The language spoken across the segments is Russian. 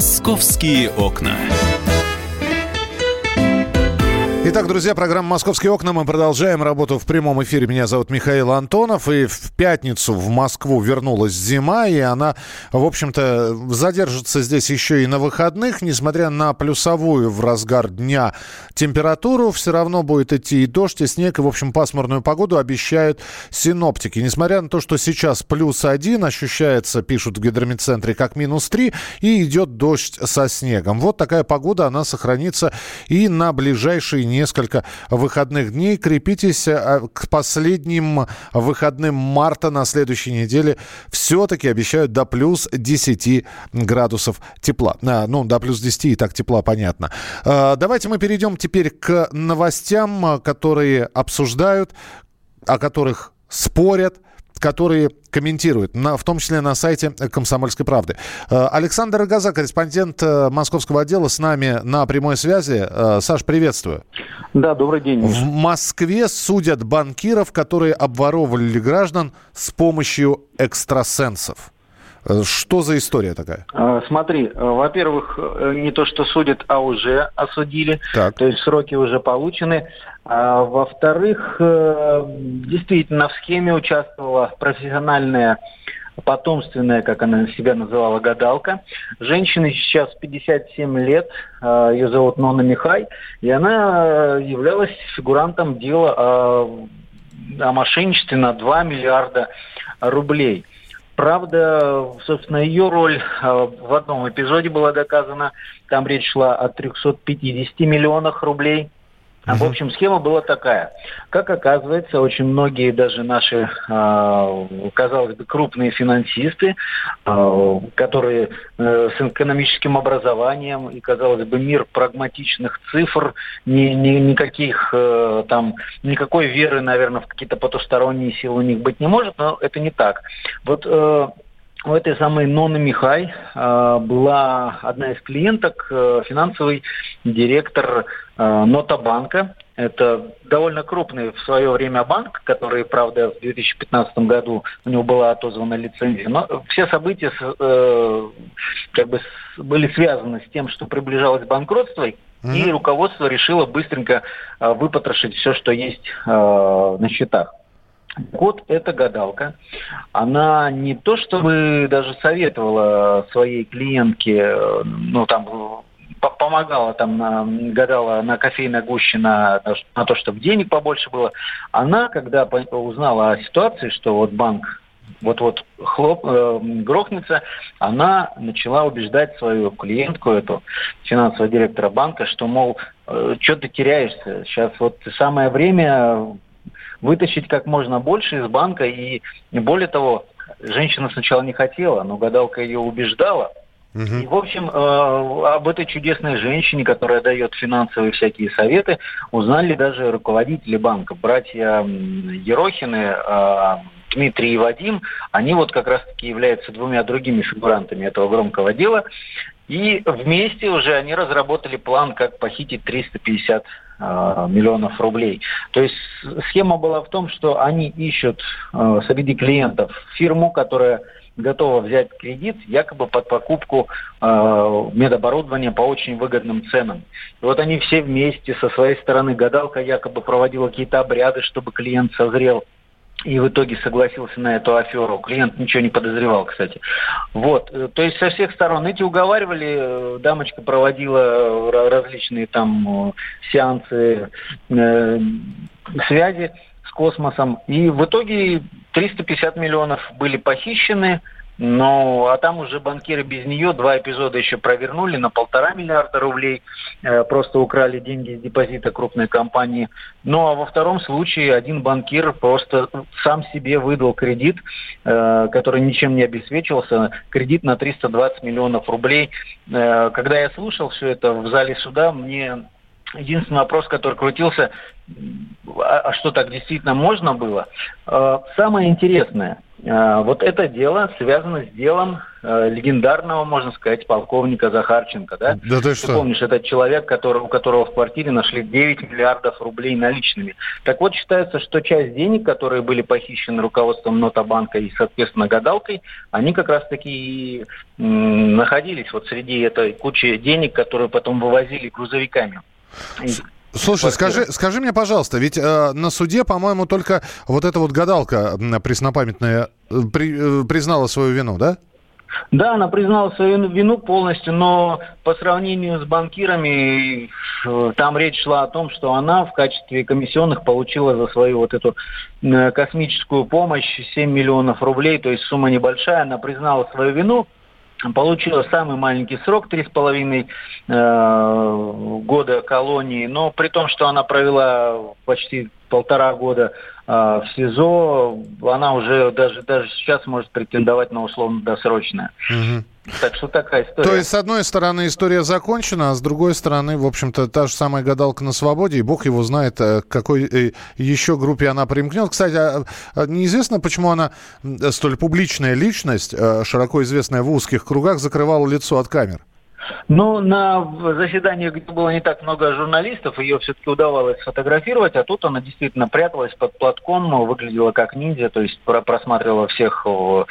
Московские окна. Итак, друзья, программа «Московские окна». Мы продолжаем работу в прямом эфире. Меня зовут Михаил Антонов. И в пятницу в Москву вернулась зима. И она, в общем-то, задержится здесь еще и на выходных. Несмотря на плюсовую в разгар дня температуру, все равно будет идти и дождь, и снег. И, в общем, пасмурную погоду обещают синоптики. Несмотря на то, что сейчас плюс один, ощущается, пишут в гидромедцентре, как минус три. И идет дождь со снегом. Вот такая погода, она сохранится и на ближайшие несколько выходных дней. Крепитесь а, к последним выходным марта на следующей неделе. Все-таки обещают до плюс 10 градусов тепла. А, ну, до плюс 10 и так тепла, понятно. А, давайте мы перейдем теперь к новостям, которые обсуждают, о которых спорят – которые комментируют, на, в том числе на сайте «Комсомольской правды». Э, Александр Рогоза, корреспондент э, московского отдела, с нами на прямой связи. Э, Саш, приветствую. Да, добрый день. В Москве судят банкиров, которые обворовывали граждан с помощью экстрасенсов. Что за история такая? Смотри, во-первых, не то, что судят, а уже осудили. Так. То есть сроки уже получены. А, во-вторых, э, действительно, в схеме участвовала профессиональная потомственная, как она себя называла, гадалка. Женщине сейчас 57 лет, э, ее зовут Нона Михай, и она являлась фигурантом дела о, о мошенничестве на 2 миллиарда рублей. Правда, собственно, ее роль э, в одном эпизоде была доказана. Там речь шла о 350 миллионах рублей – а, в общем, схема была такая. Как оказывается, очень многие даже наши, а, казалось бы, крупные финансисты, а, которые э, с экономическим образованием и, казалось бы, мир прагматичных цифр, ни, ни, никаких э, там, никакой веры, наверное, в какие-то потусторонние силы у них быть не может, но это не так. Вот э, у этой самой Ноны Михай э, была одна из клиенток, э, финансовый директор э, Нотабанка. Это довольно крупный в свое время банк, который, правда, в 2015 году у него была отозвана лицензия. Но все события э, как бы были связаны с тем, что приближалось банкротство, mm-hmm. и руководство решило быстренько э, выпотрошить все, что есть э, на счетах. Вот эта гадалка, она не то чтобы даже советовала своей клиентке, ну там помогала там, гадала на кофейной гуще на, на то, чтобы денег побольше было. Она, когда узнала о ситуации, что вот банк вот-вот хлоп, э, грохнется, она начала убеждать свою клиентку, эту финансового директора банка, что, мол, э, что ты теряешься, сейчас вот самое время вытащить как можно больше из банка. И более того, женщина сначала не хотела, но гадалка ее убеждала. И, в общем, э, об этой чудесной женщине, которая дает финансовые всякие советы, узнали даже руководители банка. Братья Ерохины, э, Дмитрий и Вадим, они вот как раз-таки являются двумя другими фигурантами этого громкого дела. И вместе уже они разработали план, как похитить 350 э, миллионов рублей. То есть схема была в том, что они ищут э, среди клиентов фирму, которая готова взять кредит якобы под покупку э, медоборудования по очень выгодным ценам. И вот они все вместе со своей стороны, гадалка якобы проводила какие-то обряды, чтобы клиент созрел и в итоге согласился на эту аферу. Клиент ничего не подозревал, кстати. Вот, э, то есть со всех сторон эти уговаривали, э, дамочка проводила э, различные там сеансы э, связи с космосом, и в итоге 350 миллионов были похищены, ну, а там уже банкиры без нее два эпизода еще провернули на полтора миллиарда рублей, э, просто украли деньги из депозита крупной компании. Ну, а во втором случае один банкир просто сам себе выдал кредит, э, который ничем не обеспечивался, кредит на 320 миллионов рублей. Э, когда я слушал все это в зале суда, мне единственный вопрос, который крутился, а, а что так действительно можно было? Э, самое интересное – а, вот это дело связано с делом легендарного, можно сказать, полковника Захарченко, да? Да ты, ты что? помнишь, этот человек, который, у которого в квартире нашли 9 миллиардов рублей наличными. Так вот, считается, что часть денег, которые были похищены руководством Нотобанка и, соответственно, гадалкой, они как раз-таки находились вот среди этой кучи денег, которые потом вывозили грузовиками. Слушай, скажи, скажи мне, пожалуйста, ведь э, на суде, по-моему, только вот эта вот гадалка преснопамятная э, при, э, признала свою вину, да? Да, она признала свою вину полностью, но по сравнению с банкирами, э, там речь шла о том, что она в качестве комиссионных получила за свою вот эту э, космическую помощь 7 миллионов рублей, то есть сумма небольшая, она признала свою вину, получила самый маленький срок, три с половиной э, года колонии, но при том, что она провела почти полтора года э, в СИЗО, она уже даже, даже сейчас может претендовать на условно-досрочное. Угу. Так что такая история. То есть, с одной стороны, история закончена, а с другой стороны, в общем-то, та же самая гадалка на свободе, и бог его знает, э, к какой э, еще группе она примкнет. Кстати, а, а неизвестно, почему она, столь публичная личность, э, широко известная в узких кругах, закрывала лицо от камер. Ну, на заседании, где было не так много журналистов, ее все-таки удавалось сфотографировать, а тут она действительно пряталась под платком, выглядела как ниндзя, то есть просматривала всех в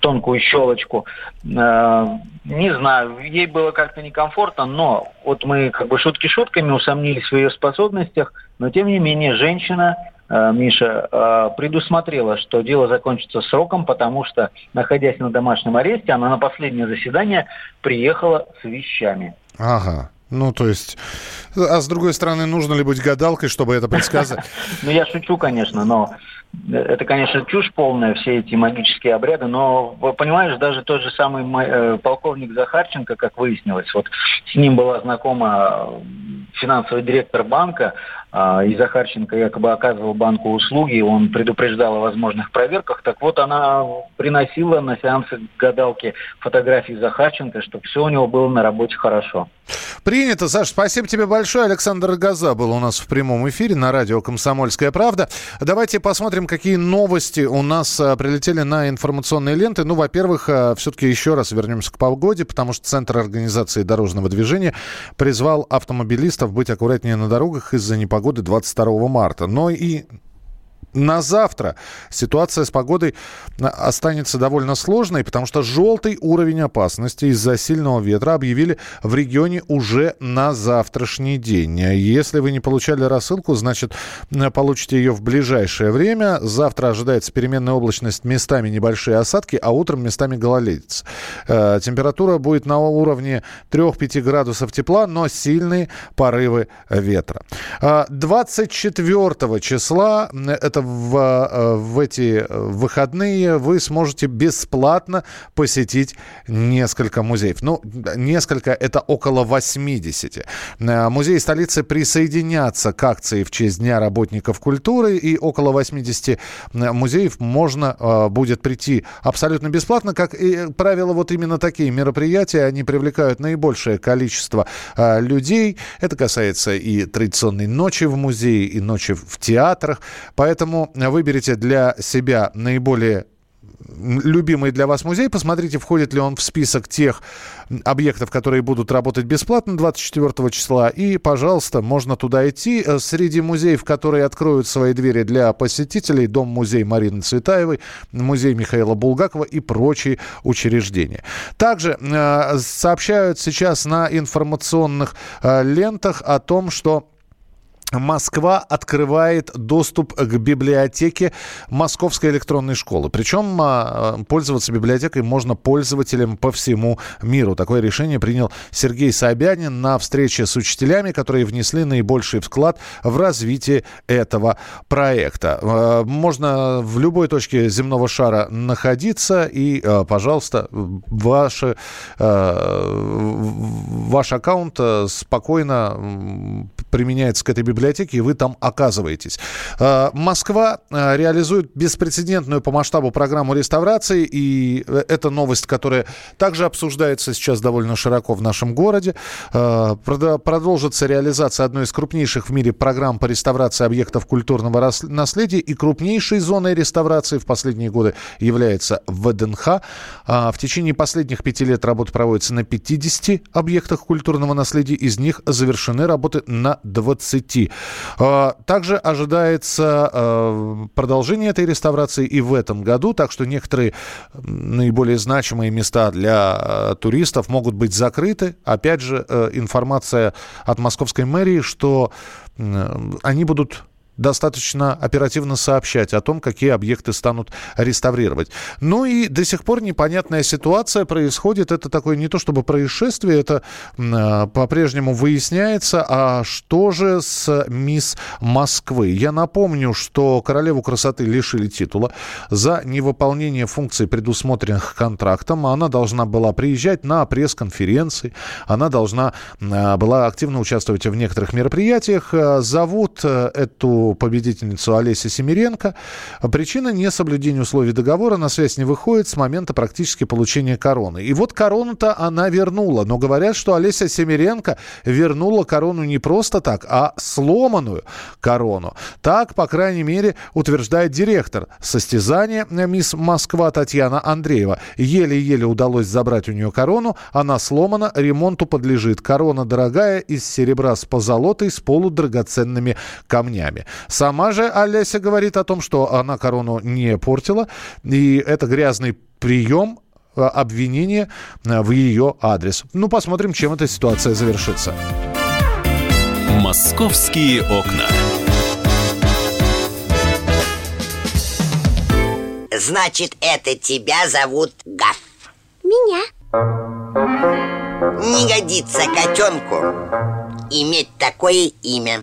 тонкую щелочку. Э, не знаю, ей было как-то некомфортно, но вот мы как бы шутки шутками усомнились в ее способностях, но тем не менее женщина Э, Миша, э, предусмотрела, что дело закончится сроком, потому что, находясь на домашнем аресте, она на последнее заседание приехала с вещами. Ага. Ну, то есть... А с другой стороны, нужно ли быть гадалкой, чтобы это предсказать? Ну, я шучу, конечно, но это, конечно, чушь полная, все эти магические обряды, но, понимаешь, даже тот же самый э, полковник Захарченко, как выяснилось, вот с ним была знакома финансовый директор банка, а, и Захарченко якобы оказывал банку услуги, он предупреждал о возможных проверках. Так вот, она приносила на сеансы гадалки фотографии Захарченко, чтобы все у него было на работе хорошо. Принято, Саш, спасибо тебе большое. Александр Газа был у нас в прямом эфире на радио «Комсомольская правда». Давайте посмотрим, какие новости у нас а, прилетели на информационные ленты. Ну, во-первых, а, все-таки еще раз вернемся к погоде, потому что Центр организации дорожного движения призвал автомобилистов быть аккуратнее на дорогах из-за непогоды погоды 22 марта. Но и на завтра ситуация с погодой останется довольно сложной, потому что желтый уровень опасности из-за сильного ветра объявили в регионе уже на завтрашний день. Если вы не получали рассылку, значит, получите ее в ближайшее время. Завтра ожидается переменная облачность, местами небольшие осадки, а утром местами гололедица. Э, температура будет на уровне 3-5 градусов тепла, но сильные порывы ветра. 24 э, числа, это это в, э, в эти выходные вы сможете бесплатно посетить несколько музеев. Ну, несколько, это около 80. Э, музеи столицы присоединятся к акции в честь Дня работников культуры, и около 80 э, музеев можно будет прийти абсолютно бесплатно. Как и правило, вот именно такие мероприятия, они привлекают наибольшее количество людей. Это касается и традиционной ночи в музее, и ночи в театрах. Поэтому Поэтому выберите для себя наиболее любимый для вас музей. Посмотрите, входит ли он в список тех объектов, которые будут работать бесплатно 24 числа. И, пожалуйста, можно туда идти. Э, среди музеев, которые откроют свои двери для посетителей, Дом-музей Марины Цветаевой, музей Михаила Булгакова и прочие учреждения. Также э, сообщают сейчас на информационных э, лентах о том, что Москва открывает доступ к библиотеке Московской электронной школы. Причем а, пользоваться библиотекой можно пользователям по всему миру. Такое решение принял Сергей Собянин на встрече с учителями, которые внесли наибольший вклад в развитие этого проекта. А, можно в любой точке земного шара находиться и, а, пожалуйста, ваши, ваш аккаунт спокойно применяется к этой библиотеке библиотеки, и вы там оказываетесь. Э, Москва э, реализует беспрецедентную по масштабу программу реставрации, и это новость, которая также обсуждается сейчас довольно широко в нашем городе. Продолжится реализация одной из крупнейших в мире программ по реставрации объектов культурного наследия, и крупнейшей зоной реставрации в последние годы является ВДНХ. В течение последних пяти лет работа проводится на 50 объектах культурного наследия, из них завершены работы на 20. А, также ожидается а, продолжение этой реставрации и в этом году, так что некоторые наиболее значимые места для а, туристов могут быть закрыты. Опять же, э, информация от московской мэрии, что они будут достаточно оперативно сообщать о том, какие объекты станут реставрировать. Ну и до сих пор непонятная ситуация происходит. Это такое не то чтобы происшествие, это э, по-прежнему выясняется. А что же с мисс Москвы? Я напомню, что королеву красоты лишили титула за невыполнение функций, предусмотренных контрактом. Она должна была приезжать на пресс-конференции, она должна э, была активно участвовать в некоторых мероприятиях. Э, зовут эту победительницу Олеся Семиренко. Причина несоблюдения условий договора на связь не выходит с момента практически получения короны. И вот корону-то она вернула. Но говорят, что Олеся Семиренко вернула корону не просто так, а сломанную корону. Так, по крайней мере, утверждает директор состязания мисс Москва Татьяна Андреева. Еле-еле удалось забрать у нее корону. Она сломана, ремонту подлежит. Корона дорогая, из серебра с позолотой, с полудрагоценными камнями. Сама же Олеся говорит о том, что она корону не портила, и это грязный прием э, обвинения э, в ее адрес. Ну, посмотрим, чем эта ситуация завершится. Московские окна. Значит, это тебя зовут Гаф. Меня. Не годится котенку иметь такое имя.